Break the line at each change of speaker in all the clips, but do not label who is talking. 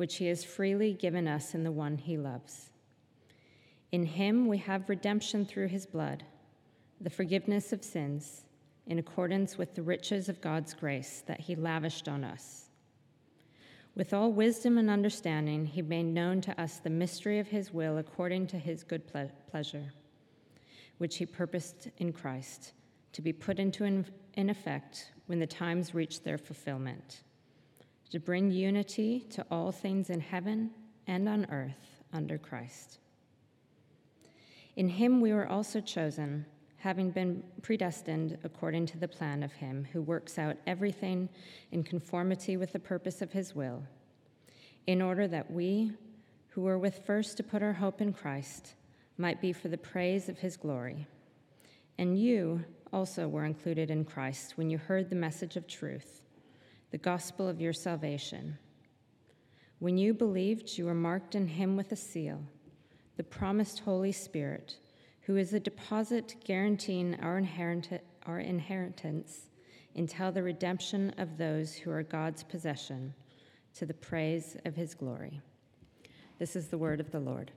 which he has freely given us in the one he loves. In him we have redemption through his blood, the forgiveness of sins, in accordance with the riches of God's grace that he lavished on us. With all wisdom and understanding, he made known to us the mystery of his will according to his good ple- pleasure, which he purposed in Christ to be put into in, in effect when the times reached their fulfillment, to bring unity to all things in heaven and on earth under Christ. In him we were also chosen, having been predestined according to the plan of him who works out everything in conformity with the purpose of his will, in order that we, who were with first to put our hope in Christ, might be for the praise of his glory. And you also were included in Christ when you heard the message of truth, the gospel of your salvation. When you believed, you were marked in him with a seal the promised Holy Spirit, who is a deposit guaranteeing our, our inheritance until the redemption of those who are God's possession, to the praise of his glory. This is the word of the Lord.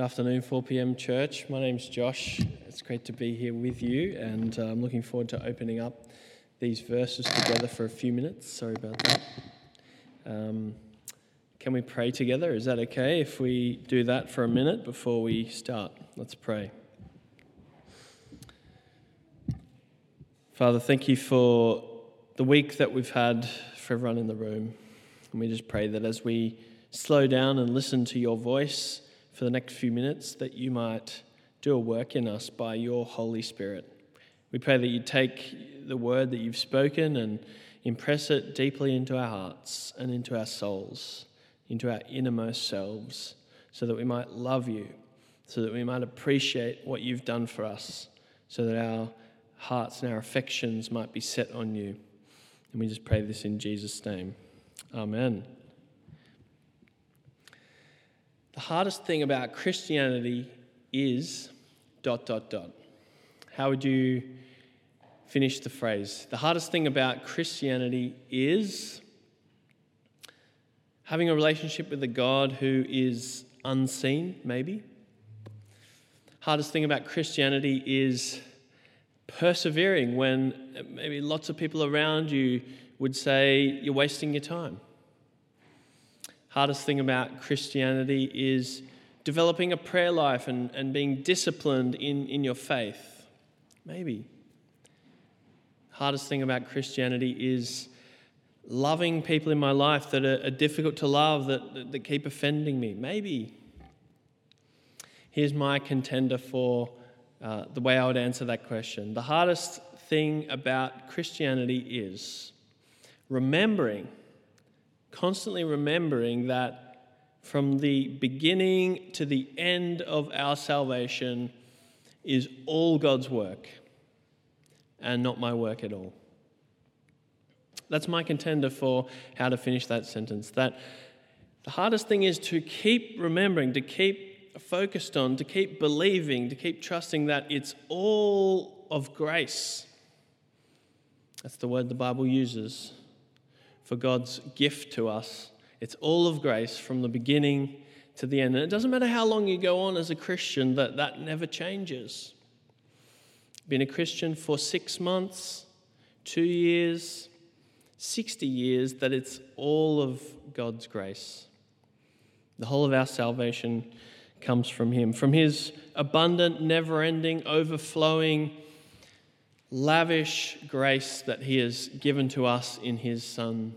Good afternoon, 4 p.m. church. My name's Josh. It's great to be here with you, and uh, I'm looking forward to opening up these verses together for a few minutes. Sorry about that. Um, can we pray together? Is that okay if we do that for a minute before we start? Let's pray. Father, thank you for the week that we've had for everyone in the room. And we just pray that as we slow down and listen to your voice for the next few minutes, that you might do a work in us by your Holy Spirit. We pray that you take the word that you've spoken and impress it deeply into our hearts and into our souls, into our innermost selves, so that we might love you, so that we might appreciate what you've done for us, so that our hearts and our affections might be set on you. And we just pray this in Jesus' name. Amen. The hardest thing about Christianity is dot, dot, dot. How would you finish the phrase? The hardest thing about Christianity is having a relationship with a God who is unseen, maybe. Hardest thing about Christianity is persevering when maybe lots of people around you would say you're wasting your time. Hardest thing about Christianity is developing a prayer life and, and being disciplined in, in your faith. Maybe. Hardest thing about Christianity is loving people in my life that are, are difficult to love, that, that, that keep offending me. Maybe. Here's my contender for uh, the way I would answer that question. The hardest thing about Christianity is remembering, constantly remembering that from the beginning to the end of our salvation is all God's work and not my work at all. That's my contender for how to finish that sentence. That the hardest thing is to keep remembering, to keep focused on, to keep believing, to keep trusting that it's all of grace. That's the word the Bible uses for God's gift to us. It's all of grace from the beginning to the end. And it doesn't matter how long you go on as a Christian, that that never changes. Been a Christian for six months, two years, 60 years, that it's all of God's grace. The whole of our salvation comes from Him, from His abundant, never ending, overflowing, lavish grace that He has given to us in His Son,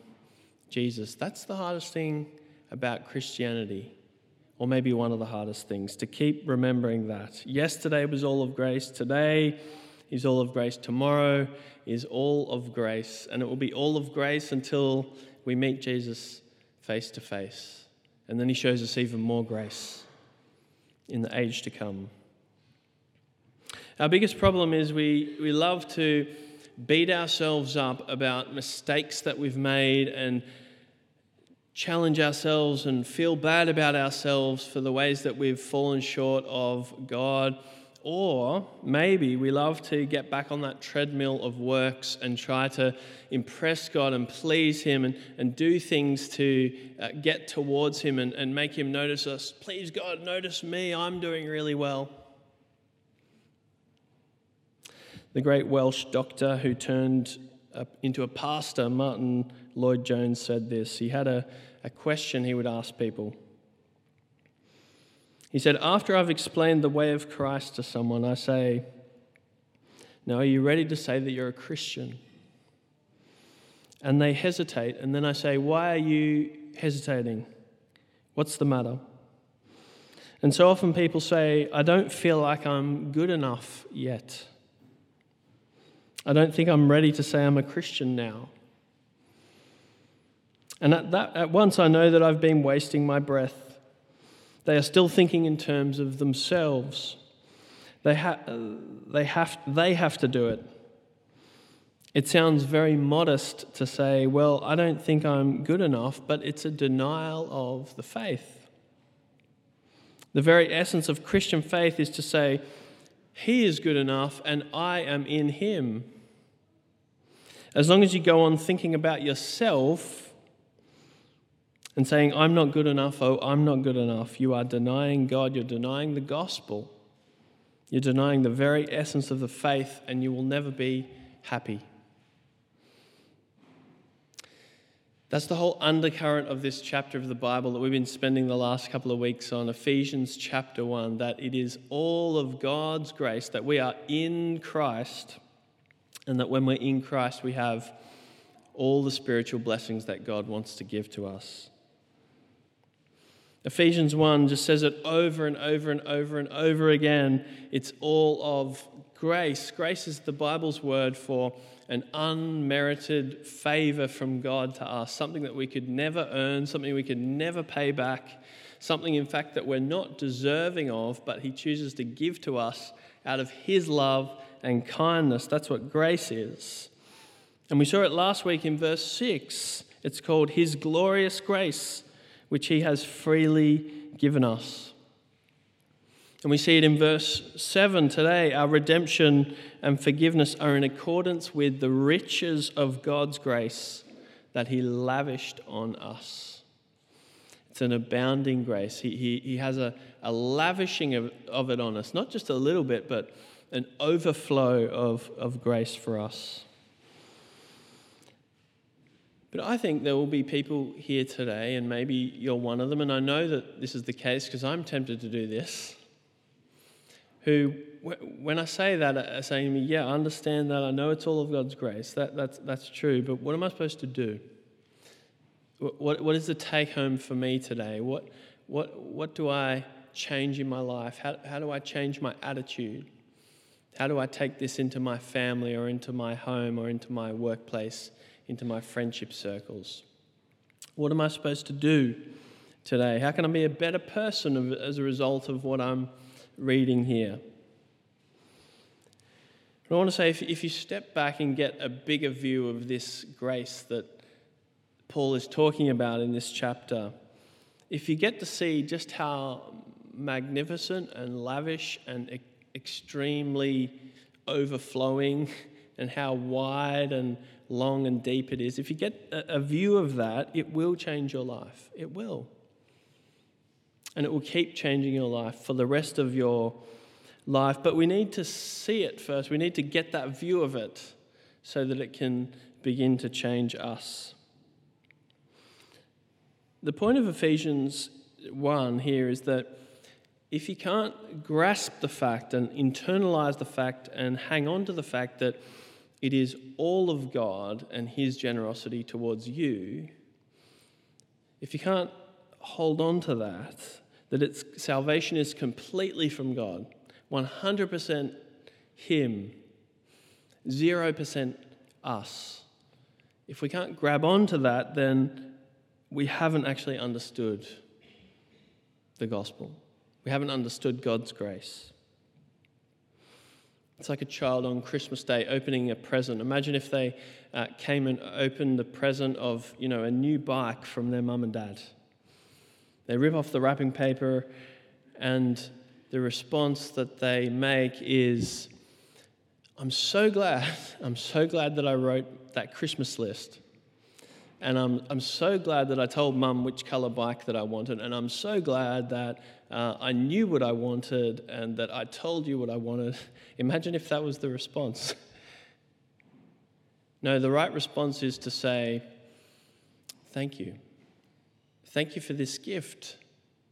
Jesus. That's the hardest thing about Christianity, or maybe one of the hardest things, to keep remembering that. Yesterday was all of grace, today is all of grace. Tomorrow is all of grace, and it will be all of grace until we meet Jesus face to face. And then he shows us even more grace in the age to come. Our biggest problem is we, we love to beat ourselves up about mistakes that we've made and challenge ourselves and feel bad about ourselves for the ways that we've fallen short of God. Or maybe we love to get back on that treadmill of works and try to impress God and please Him and, and do things to uh, get towards Him and, and make Him notice us. Please, God, notice me. I'm doing really well. The great Welsh doctor who turned into a pastor, Martin Lloyd Jones, said this. He had a, a question he would ask people. He said, After I've explained the way of Christ to someone, I say, Now, are you ready to say that you're a Christian? And they hesitate, and then I say, Why are you hesitating? What's the matter? And so often people say, I don't feel like I'm good enough yet. I don't think I'm ready to say I'm a Christian now. And at, that, at once, I know that I've been wasting my breath. They are still thinking in terms of themselves. They, ha- they, have, they have to do it. It sounds very modest to say, well, I don't think I'm good enough, but it's a denial of the faith. The very essence of Christian faith is to say, He is good enough and I am in Him. As long as you go on thinking about yourself and saying, I'm not good enough, oh, I'm not good enough, you are denying God, you're denying the gospel, you're denying the very essence of the faith, and you will never be happy. That's the whole undercurrent of this chapter of the Bible that we've been spending the last couple of weeks on, Ephesians chapter 1, that it is all of God's grace, that we are in Christ and that when we're in Christ, we have all the spiritual blessings that God wants to give to us. Ephesians 1 just says it over and over and over and over again. It's all of grace. Grace is the Bible's word for an unmerited favor from God to us, something that we could never earn, something we could never pay back, something, in fact, that we're not deserving of, but He chooses to give to us out of His love and kindness. That's what grace is. And we saw it last week in verse 6. It's called His glorious grace, which He has freely given us. And we see it in verse 7 today. Our redemption and forgiveness are in accordance with the riches of God's grace that He lavished on us. It's an abounding grace. He, he, he has a, a lavishing of, of it on us, not just a little bit, but an overflow of, of grace for us. But I think there will be people here today, and maybe you're one of them, and I know that this is the case because I'm tempted to do this, who, when I say that, are saying to me, Yeah, I understand that. I know it's all of God's grace. That, that's, that's true. But what am I supposed to do? What, what is the take home for me today? What, what, what do I change in my life? How, how do I change my attitude? How do I take this into my family or into my home or into my workplace, into my friendship circles? What am I supposed to do today? How can I be a better person as a result of what I'm reading here? I want to say if, if you step back and get a bigger view of this grace that Paul is talking about in this chapter, if you get to see just how magnificent and lavish and extremely overflowing and how wide and long and deep it is, if you get a, view of that, it will change your life. It will. And it will keep changing your life for the rest of your life. But we need to see it first. We need to get that view of it so that it can begin to change us. The point of Ephesians 1 here is that if you can't grasp the fact and internalize the fact and hang on to the fact that it is all of God and His generosity towards you, if you can't hold on to that, that its salvation is completely from God, 100% Him, 0% us. If we can't grab onto that, then we haven't actually understood the gospel. We haven't understood God's grace. It's like a child on Christmas Day opening a present. Imagine if they uh, came and opened the present of, you know, a new bike from their mum and dad. They rip off the wrapping paper, and the response that they make is, I'm so glad, I'm so glad that I wrote that Christmas list. And I'm, I'm so glad that I told mum which colour bike that I wanted. And I'm so glad that uh, I knew what I wanted and that I told you what I wanted. Imagine if that was the response. no, the right response is to say, Thank you. Thank you for this gift,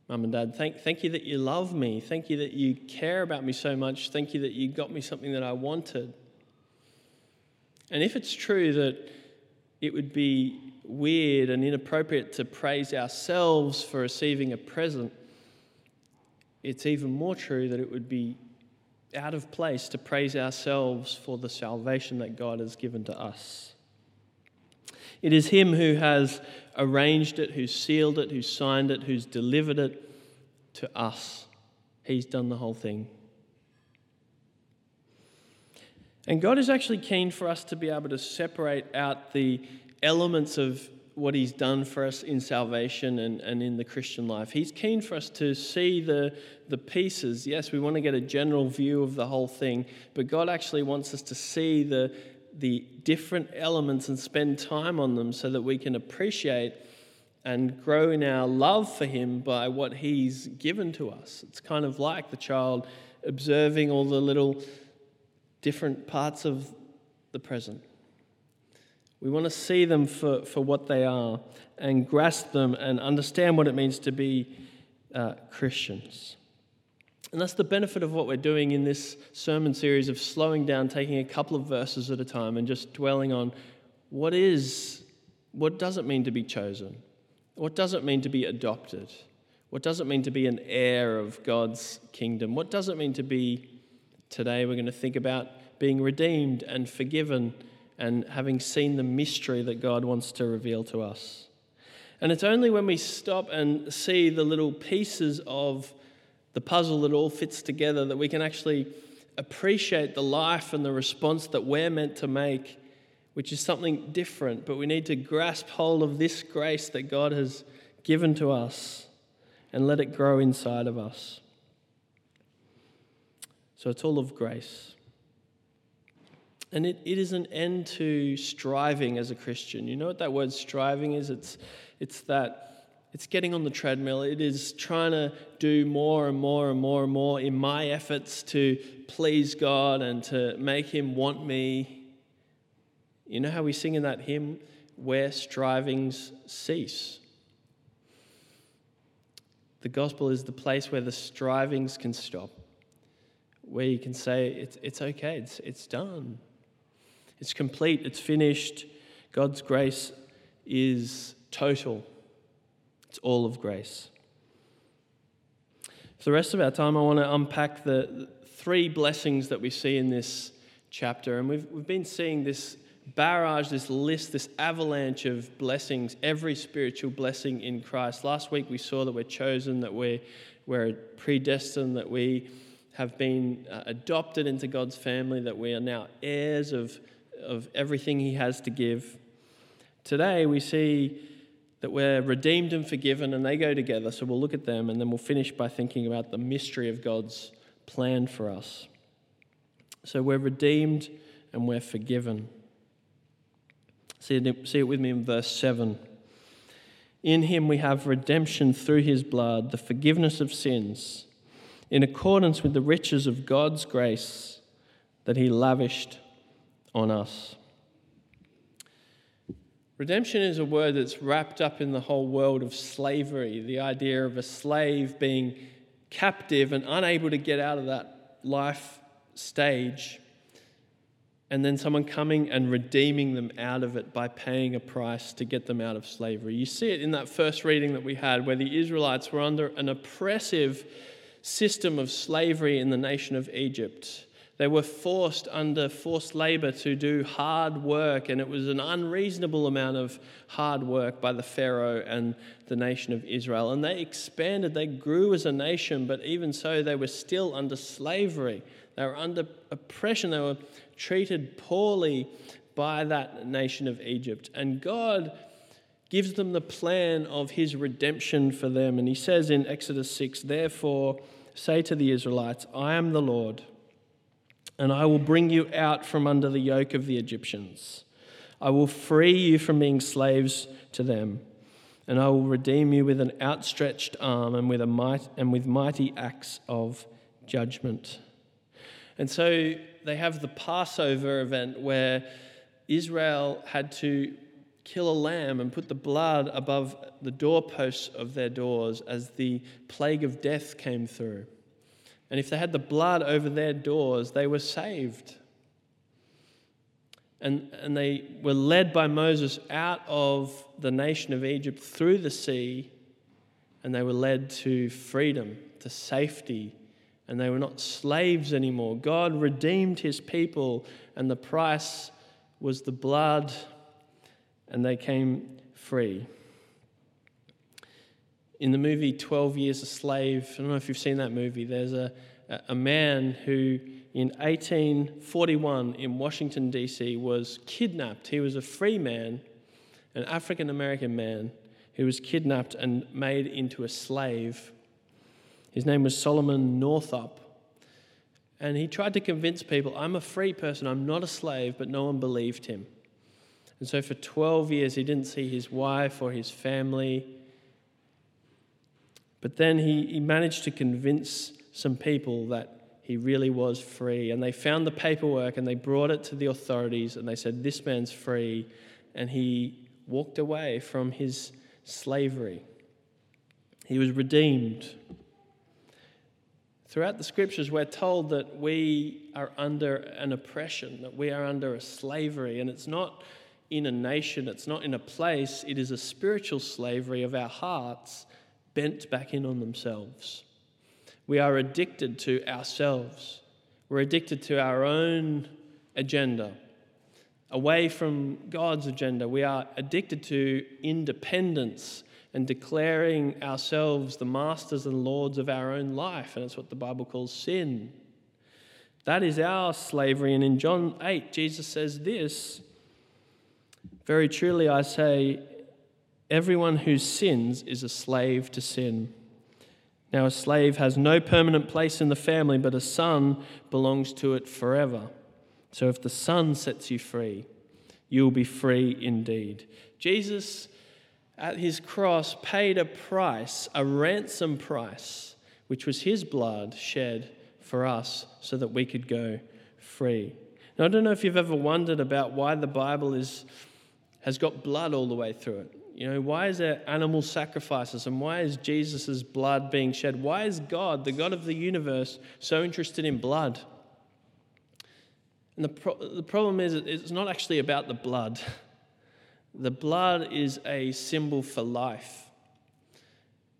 mum and dad. Thank, thank you that you love me. Thank you that you care about me so much. Thank you that you got me something that I wanted. And if it's true that it would be weird and inappropriate to praise ourselves for receiving a present, it's even more true that it would be out of place to praise ourselves for the salvation that God has given to us. It is Him who has arranged it, who sealed it, who signed it, who's delivered it to us. He's done the whole thing. And God is actually keen for us to be able to separate out the elements of what he's done for us in salvation and, and in the Christian life. He's keen for us to see the, the pieces. Yes, we want to get a general view of the whole thing, but God actually wants us to see the, the different elements and spend time on them so that we can appreciate and grow in our love for Him by what He's given to us. It's kind of like the child observing all the little different parts of the present. We want to see them for, for what they are and grasp them and understand what it means to be uh, Christians. And that's the benefit of what we're doing in this sermon series of slowing down, taking a couple of verses at a time, and just dwelling on what is, what does it mean to be chosen? What does it mean to be adopted? What does it mean to be an heir of God's kingdom? What does it mean to be, today we're going to think about being redeemed and forgiven and having seen the mystery that God wants to reveal to us. And it's only when we stop and see the little pieces of the puzzle that all fits together that we can actually appreciate the life and the response that we're meant to make, which is something different. But we need to grasp hold of this grace that God has given to us and let it grow inside of us. So it's all of grace. And it, it is an end to striving as a Christian. You know what that word striving is? It's, it's that it's getting on the treadmill. It is trying to do more and more and more and more in my efforts to please God and to make Him want me. You know how we sing in that hymn, Where Strivings Cease? The gospel is the place where the strivings can stop, where you can say, It's, it's okay, it's, it's done. It's complete, it's finished. God's grace is total, it's all of grace. For the rest of our time, I want to unpack the three blessings that we see in this chapter. And we've, we've been seeing this barrage, this list, this avalanche of blessings, every spiritual blessing in Christ. Last week we saw that we're chosen, that we're, we're predestined, that we have been uh, adopted into God's family, that we are now heirs of of everything he has to give. Today we see that we're redeemed and forgiven, and they go together. So we'll look at them, and then we'll finish by thinking about the mystery of God's plan for us. So we're redeemed and we're forgiven. See it, see it with me in verse 7. In him we have redemption through his blood, the forgiveness of sins, in accordance with the riches of God's grace that he lavished on us. Redemption is a word that's wrapped up in the whole world of slavery, the idea of a slave being captive and unable to get out of that life stage, and then someone coming and redeeming them out of it by paying a price to get them out of slavery. You see it in that first reading that we had, where the Israelites were under an oppressive system of slavery in the nation of Egypt. They were forced under forced labor to do hard work, and it was an unreasonable amount of hard work by the Pharaoh and the nation of Israel. And they expanded, they grew as a nation, but even so, they were still under slavery. They were under oppression, they were treated poorly by that nation of Egypt. And God gives them the plan of his redemption for them. And he says in Exodus 6, Therefore, say to the Israelites, I am the Lord and I will bring you out from under the yoke of the Egyptians. I will free you from being slaves to them, and I will redeem you with an outstretched arm and with, a might, and with mighty acts of judgment. And so they have the Passover event where Israel had to kill a lamb and put the blood above the doorposts of their doors as the plague of death came through. And if they had the blood over their doors, they were saved. And, and they were led by Moses out of the nation of Egypt through the sea, and they were led to freedom, to safety, and they were not slaves anymore. God redeemed his people, and the price was the blood, and they came free in the movie 12 Years a Slave, I don't know if you've seen that movie, there's a, a man who in 1841 in Washington, D.C., was kidnapped. He was a free man, an African American man, who was kidnapped and made into a slave. His name was Solomon Northup. And he tried to convince people, I'm a free person, I'm not a slave, but no one believed him. And so for 12 years, he didn't see his wife or his family. But then he, he managed to convince some people that he really was free. And they found the paperwork and they brought it to the authorities and they said, This man's free. And he walked away from his slavery. He was redeemed. Throughout the scriptures, we're told that we are under an oppression, that we are under a slavery. And it's not in a nation, it's not in a place, it is a spiritual slavery of our hearts bent back in on themselves. We are addicted to ourselves. We're addicted to our own agenda, away from God's agenda. We are addicted to independence and declaring ourselves the masters and lords of our own life. And it's what the Bible calls sin. That is our slavery. And in John 8, Jesus says this Very truly I say, Everyone who sins is a slave to sin. Now, a slave has no permanent place in the family, but a son belongs to it forever. So, if the son sets you free, you will be free indeed. Jesus, at his cross, paid a price, a ransom price, which was his blood shed for us so that we could go free. Now, I don't know if you've ever wondered about why the Bible is, has got blood all the way through it. You know, why is there animal sacrifices and why is Jesus' blood being shed? Why is God, the God of the universe, so interested in blood? And the, pro- the problem is, it's not actually about the blood. The blood is a symbol for life.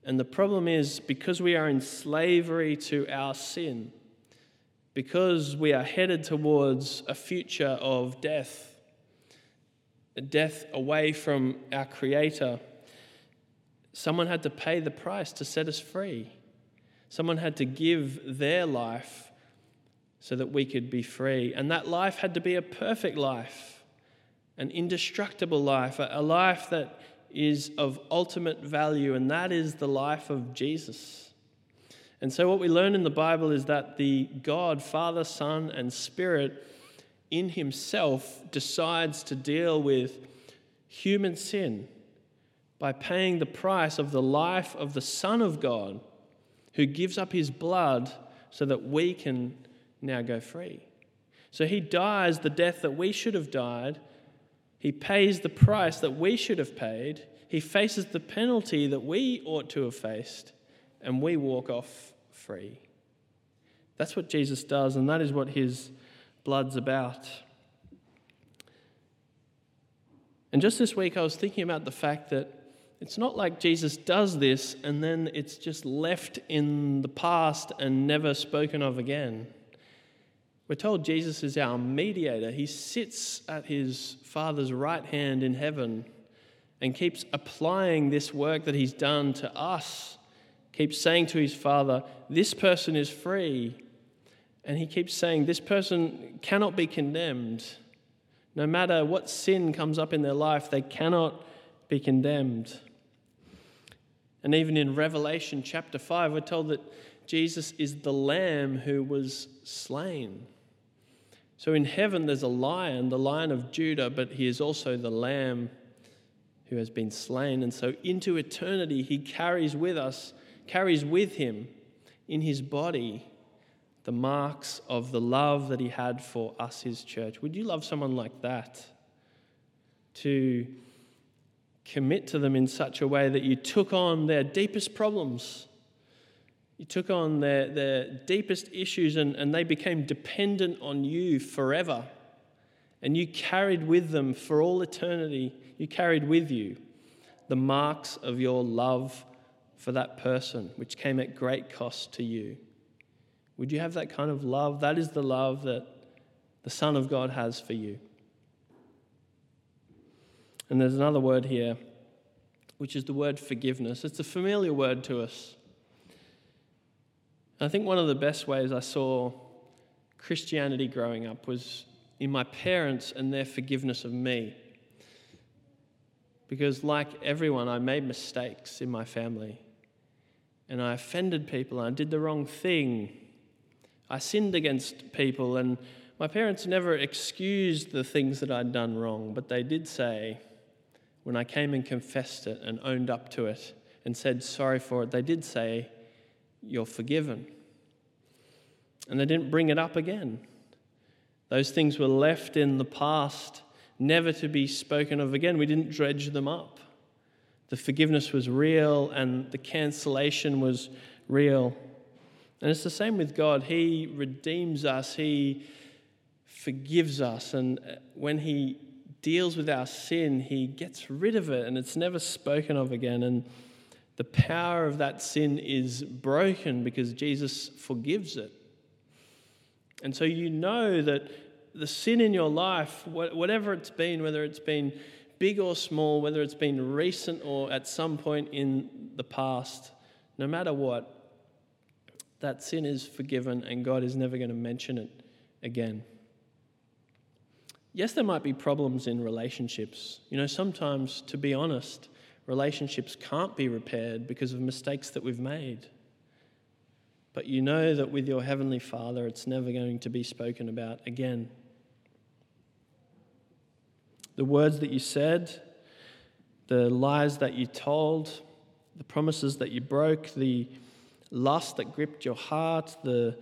And the problem is, because we are in slavery to our sin, because we are headed towards a future of death, death away from our Creator, someone had to pay the price to set us free. Someone had to give their life so that we could be free. And that life had to be a perfect life, an indestructible life, a life that is of ultimate value, and that is the life of Jesus. And so, what we learn in the Bible is that the God, Father, Son, and Spirit in himself decides to deal with human sin by paying the price of the life of the Son of God who gives up his blood so that we can now go free. So he dies the death that we should have died. He pays the price that we should have paid. He faces the penalty that we ought to have faced, and we walk off free. That's what Jesus does, and that is what his blood's about. And just this week, I was thinking about the fact that it's not like Jesus does this and then it's just left in the past and never spoken of again. We're told Jesus is our mediator. He sits at his Father's right hand in heaven and keeps applying this work that he's done to us, keeps saying to his Father, This person is free. And he keeps saying, This person cannot be condemned. No matter what sin comes up in their life, they cannot be condemned. And even in Revelation chapter 5, we're told that Jesus is the lamb who was slain. So in heaven, there's a lion, the lion of Judah, but he is also the lamb who has been slain. And so into eternity, he carries with us, carries with him in his body the marks of the love that he had for us, his church. Would you love someone like that? To commit to them in such a way that you took on their deepest problems. You took on their, their deepest issues and, and they became dependent on you forever. And you carried with them for all eternity, you carried with you the marks of your love for that person, which came at great cost to you. Would you have that kind of love? That is the love that the Son of God has for you. And there's another word here, which is the word forgiveness. It's a familiar word to us. I think one of the best ways I saw Christianity growing up was in my parents and their forgiveness of me. Because, like everyone, I made mistakes in my family. And I offended people, and I did the wrong thing. I sinned against people, and my parents never excused the things that I'd done wrong, but they did say, when I came and confessed it and owned up to it and said sorry for it, they did say, You're forgiven. And they didn't bring it up again. Those things were left in the past, never to be spoken of again. We didn't dredge them up. The forgiveness was real and the cancellation was real. And it's the same with God. He redeems us, He forgives us. And uh, when He deals with our sin, he gets rid of it and it's never spoken of again. And the power of that sin is broken because Jesus forgives it. And so you know that the sin in your life, whatever it's been, whether it's been big or small, whether it's been recent or at some point in the past, no matter what, that sin is forgiven and God is never going to mention it again. Yes, there might be problems in relationships. You know, sometimes, to be honest, relationships can't be repaired because of mistakes that we've made. But you know that with your Heavenly Father, it's never going to be spoken about again. The words that you said, the lies that you told, the promises that you broke, the lust that gripped your heart, the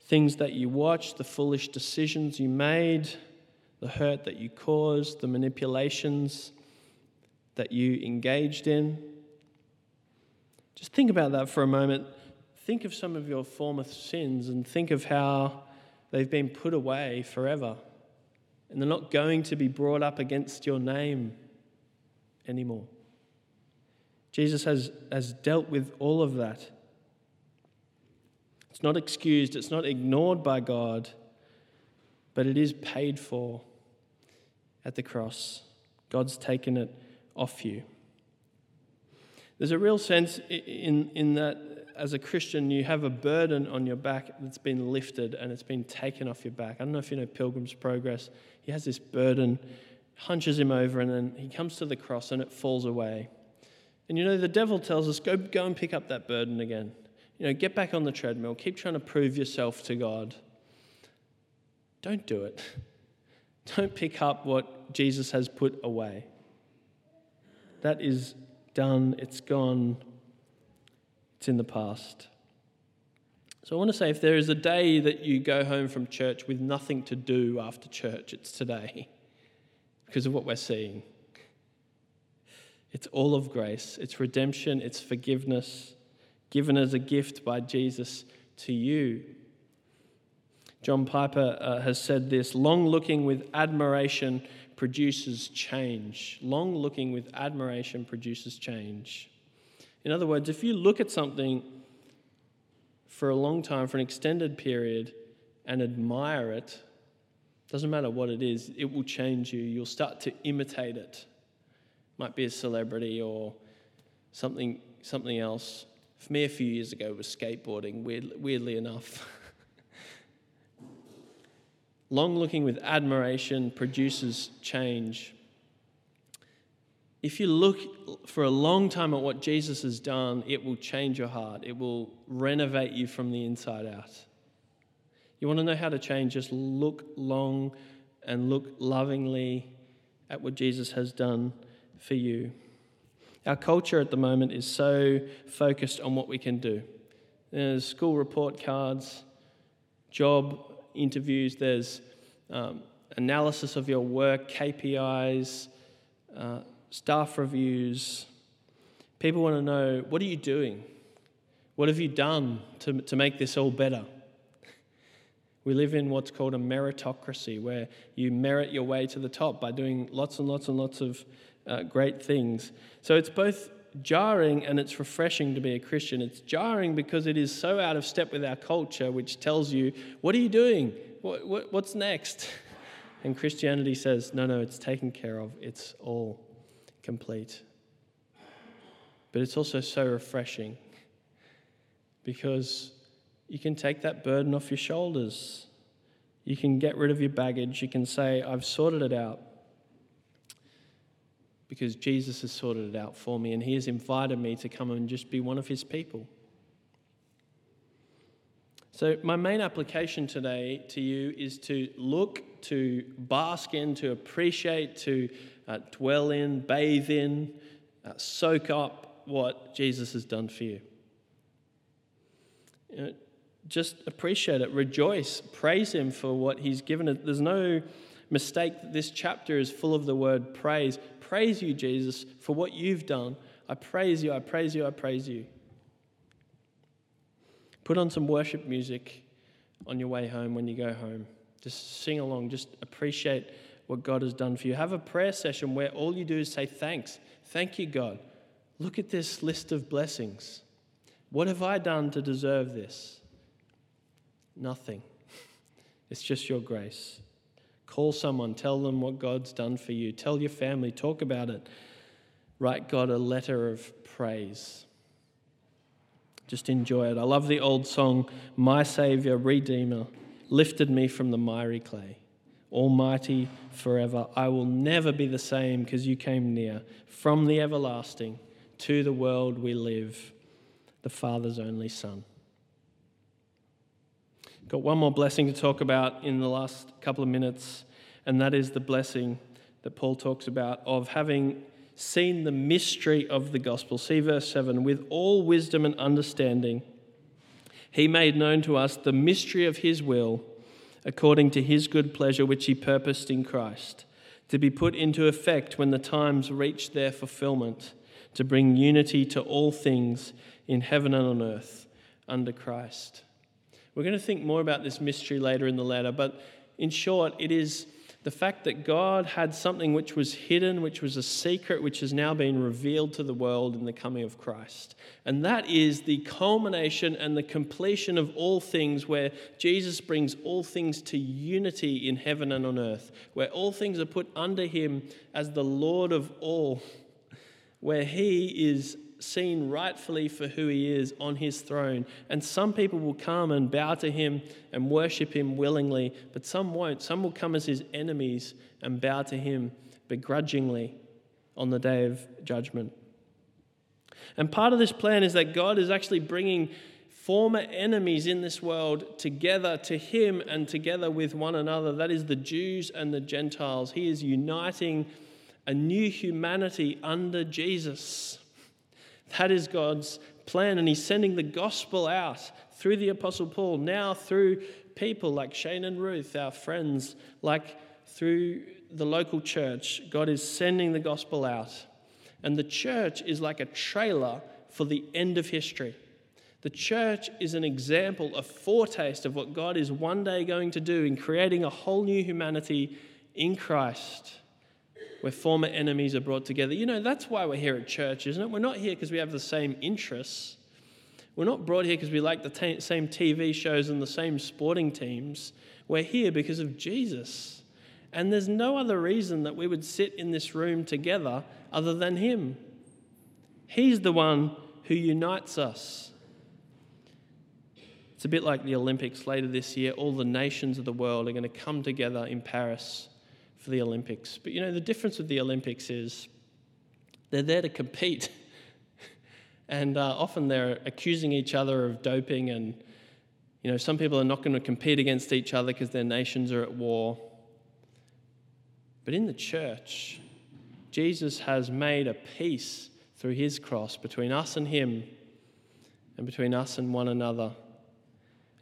things that you watched, the foolish decisions you made, the hurt that you caused, the manipulations that you engaged in. Just think about that for a moment. Think of some of your former sins and think of how they've been put away forever. And they're not going to be brought up against your name anymore. Jesus has, has dealt with all of that. It's not excused, it's not ignored by God but it is paid for at the cross. God's taken it off you. There's a real sense in, in that as a Christian, you have a burden on your back that's been lifted and it's been taken off your back. I don't know if you know Pilgrim's Progress. He has this burden, hunches him over, and then he comes to the cross and it falls away. And you know, the devil tells us, go, go and pick up that burden again. You know, get back on the treadmill, keep trying to prove yourself to God. Don't do it. Don't pick up what Jesus has put away. That is done, it's gone, it's in the past. So I want to say if there is a day that you go home from church with nothing to do after church, it's today because of what we're seeing. It's all of grace, it's redemption, it's forgiveness given as a gift by Jesus to you. John Piper uh, has said this long looking with admiration produces change. Long looking with admiration produces change. In other words, if you look at something for a long time, for an extended period, and admire it, doesn't matter what it is, it will change you. You'll start to imitate it. Might be a celebrity or something, something else. For me, a few years ago, was skateboarding, weird, weirdly enough. Long looking with admiration produces change. If you look for a long time at what Jesus has done, it will change your heart. It will renovate you from the inside out. You want to know how to change? Just look long and look lovingly at what Jesus has done for you. Our culture at the moment is so focused on what we can do. There's school report cards, job interviews, there's um, analysis of your work, KPIs, uh, staff reviews. People want to know what are you doing? What have you done to, to make this all better? We live in what's called a meritocracy, where you merit your way to the top by doing lots and lots and lots of uh, great things. So it's both jarring and it's refreshing to be a Christian. It's jarring because it is so out of step with our culture, which tells you, What are you doing? What, what, what's next? And Christianity says, No, no, it's taken care of, it's all complete. But it's also so refreshing because you can take that burden off your shoulders. You can get rid of your baggage. You can say, I've sorted it out because Jesus has sorted it out for me and he has invited me to come and just be one of his people. So, my main application today to you is to look, to bask in, to appreciate, to uh, dwell in, bathe in, uh, soak up what Jesus has done for you. you know, just appreciate it, rejoice, praise Him for what He's given us. There's no mistake that this chapter is full of the word praise. Praise you, Jesus, for what you've done. I praise you, I praise you, I praise you. Put on some worship music on your way home when you go home. Just sing along, just appreciate what God has done for you. Have a prayer session where all you do is say thanks. Thank you, God. Look at this list of blessings. What have I done to deserve this? Nothing. It's just your grace. Call someone, tell them what God's done for you. Tell your family, talk about it. Write God a letter of praise. Just enjoy it. I love the old song, My Savior, Redeemer, lifted me from the miry clay. Almighty forever. I will never be the same because you came near. From the everlasting to the world we live, the Father's only Son. Got one more blessing to talk about in the last couple of minutes, and that is the blessing that Paul talks about of having seen the mystery of the gospel. See verse 7 with all wisdom and understanding, he made known to us the mystery of his will, according to his good pleasure, which he purposed in Christ, to be put into effect when the times reach their fulfillment, to bring unity to all things in heaven and on earth under Christ. We're going to think more about this mystery later in the letter, but in short, it is the fact that God had something which was hidden, which was a secret, which has now been revealed to the world in the coming of Christ. And that is the culmination and the completion of all things, where Jesus brings all things to unity in heaven and on earth, where all things are put under him as the Lord of all, where he is seen rightfully for who he is on his throne. And some people will come and bow to him and worship him willingly, but some won't. Some will come as his enemies and bow to him begrudgingly on the day of judgment. And part of this plan is that God is actually bringing former enemies in this world together to him and together with one another. That is the Jews and the Gentiles. He is uniting a new humanity under Jesus. That is God's plan, and He's sending the gospel out through the Apostle Paul, now through people like Shane and Ruth, our friends, like through the local church. God is sending the gospel out. And the church is like a trailer for the end of history. The church is an example, a foretaste of what God is one day going to do in creating a whole new humanity in Christ where former enemies are brought together. You know, that's why we're here at church, isn't it? We're not here because we have the same interests. We're not brought here because we like the t- same TV shows and the same sporting teams. We're here because of Jesus. And there's no other reason that we would sit in this room together other than Him. He's the one who unites us. It's a bit like the Olympics later this year. All the nations of the world are going to come together in Paris for the Olympics. But you know, the difference with the Olympics is they're there to compete. and uh, often they're accusing each other of doping, and you know, some people are not going to compete against each other because their nations are at war. But in the church, Jesus has made a peace through his cross between us and him and between us and one another.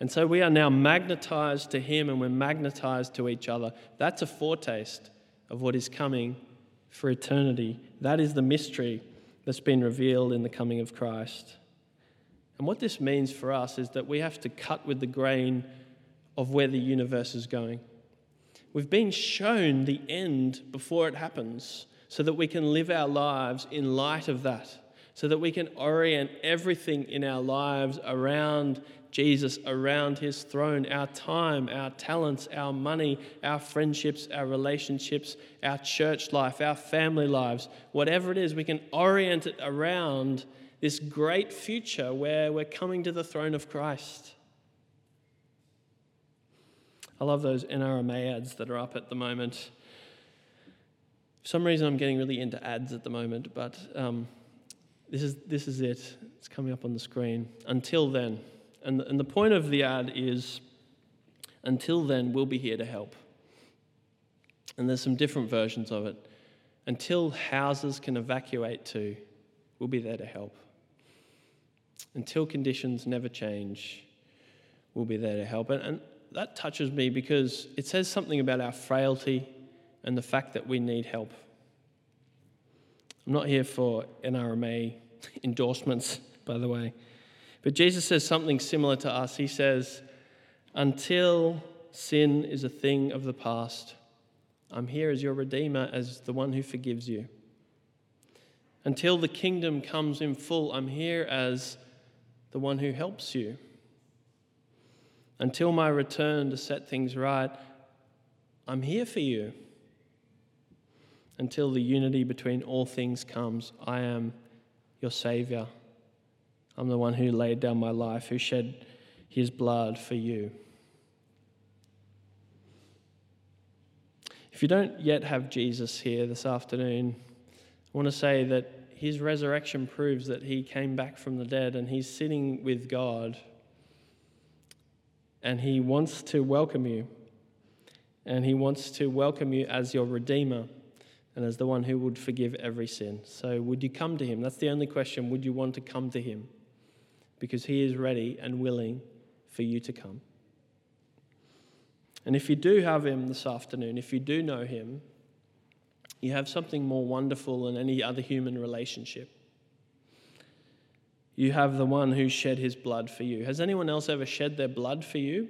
And so we are now magnetized to him and we're magnetized to each other. That's a foretaste of what is coming for eternity. That is the mystery that's been revealed in the coming of Christ. And what this means for us is that we have to cut with the grain of where the universe is going. We've been shown the end before it happens so that we can live our lives in light of that, so that we can orient everything in our lives around Jesus, around his throne, our time, our talents, our money, our friendships, our relationships, our church life, our family lives, whatever it is, we can orient it around this great future where we're coming to the throne of Christ. I love those NRMA ads that are up at the moment. For some reason, I'm getting really into ads at the moment, but um, this, is, this is it. It's coming up on the screen. Until then, and, and the point of the ad is until then, we'll be here to help. And there's some different versions of it. Until houses can evacuate to, we'll be there to help. Until conditions never change, we'll be there to help. And, and that touches me because it says something about our frailty and the fact that we need help. I'm not here for NRMA endorsements, by the way. But Jesus says something similar to us. He says, Until sin is a thing of the past, I'm here as your Redeemer, as the one who forgives you. Until the kingdom comes in full, I'm here as the one who helps you. Until my return to set things right, I'm here for you. Until the unity between all things comes, I am your Savior. I'm the one who laid down my life, who shed his blood for you. If you don't yet have Jesus here this afternoon, I want to say that his resurrection proves that he came back from the dead and he's sitting with God. And he wants to welcome you. And he wants to welcome you as your Redeemer and as the one who would forgive every sin. So, would you come to him? That's the only question. Would you want to come to him? Because He is ready and willing for you to come. And if you do have Him this afternoon, if you do know Him, you have something more wonderful than any other human relationship. You have the one who shed his blood for you. Has anyone else ever shed their blood for you?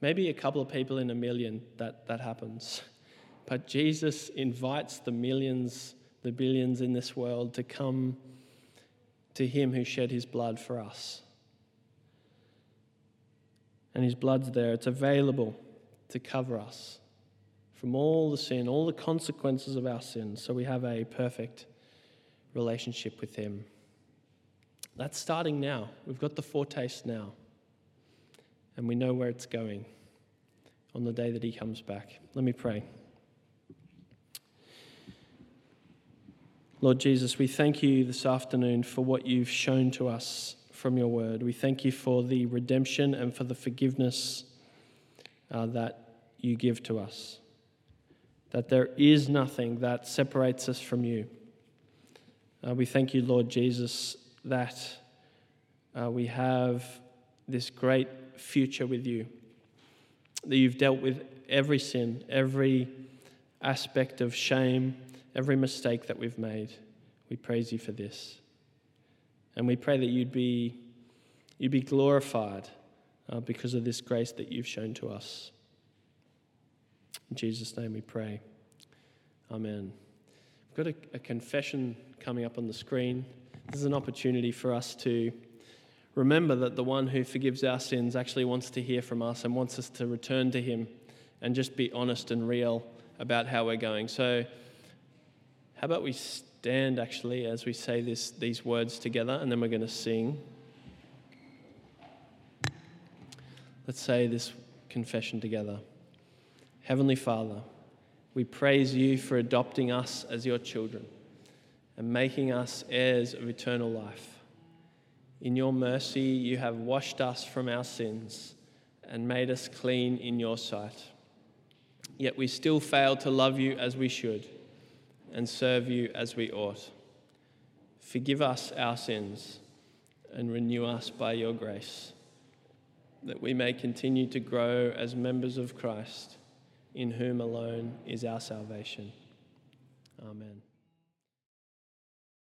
Maybe a couple of people in a million that, that happens. But Jesus invites the millions, the billions in this world to come to him who shed his blood for us. And his blood's there, it's available to cover us from all the sin, all the consequences of our sins, so we have a perfect relationship with him. That's starting now. We've got the foretaste now. And we know where it's going on the day that he comes back. Let me pray. Lord Jesus, we thank you this afternoon for what you've shown to us from your word. We thank you for the redemption and for the forgiveness uh, that you give to us. That there is nothing that separates us from you. Uh, we thank you, Lord Jesus, that uh, we have this great future with you. That you've dealt with every sin, every aspect of shame every mistake that we've made. We praise you for this. And we pray that you'd be, you'd be glorified uh, because of this grace that you've shown to us. In Jesus' name we pray. Amen. We've got a, a confession coming up on the screen. This is an opportunity for us to remember that the one who forgives our sins actually wants to hear from us and wants us to return to him and just be honest and real about how we're going. So, how about we stand actually as we say this, these words together and then we're going to sing. Let's say this confession together. Heavenly Father, we praise you for adopting us as your children and making us heirs of eternal life. In your mercy, you have washed us from our sins and made us clean in your sight. Yet we still fail to love you as we should and serve you as we ought. Forgive us our sins and renew us by your grace, that we may continue to grow as members of Christ, in whom alone is our salvation. Amen.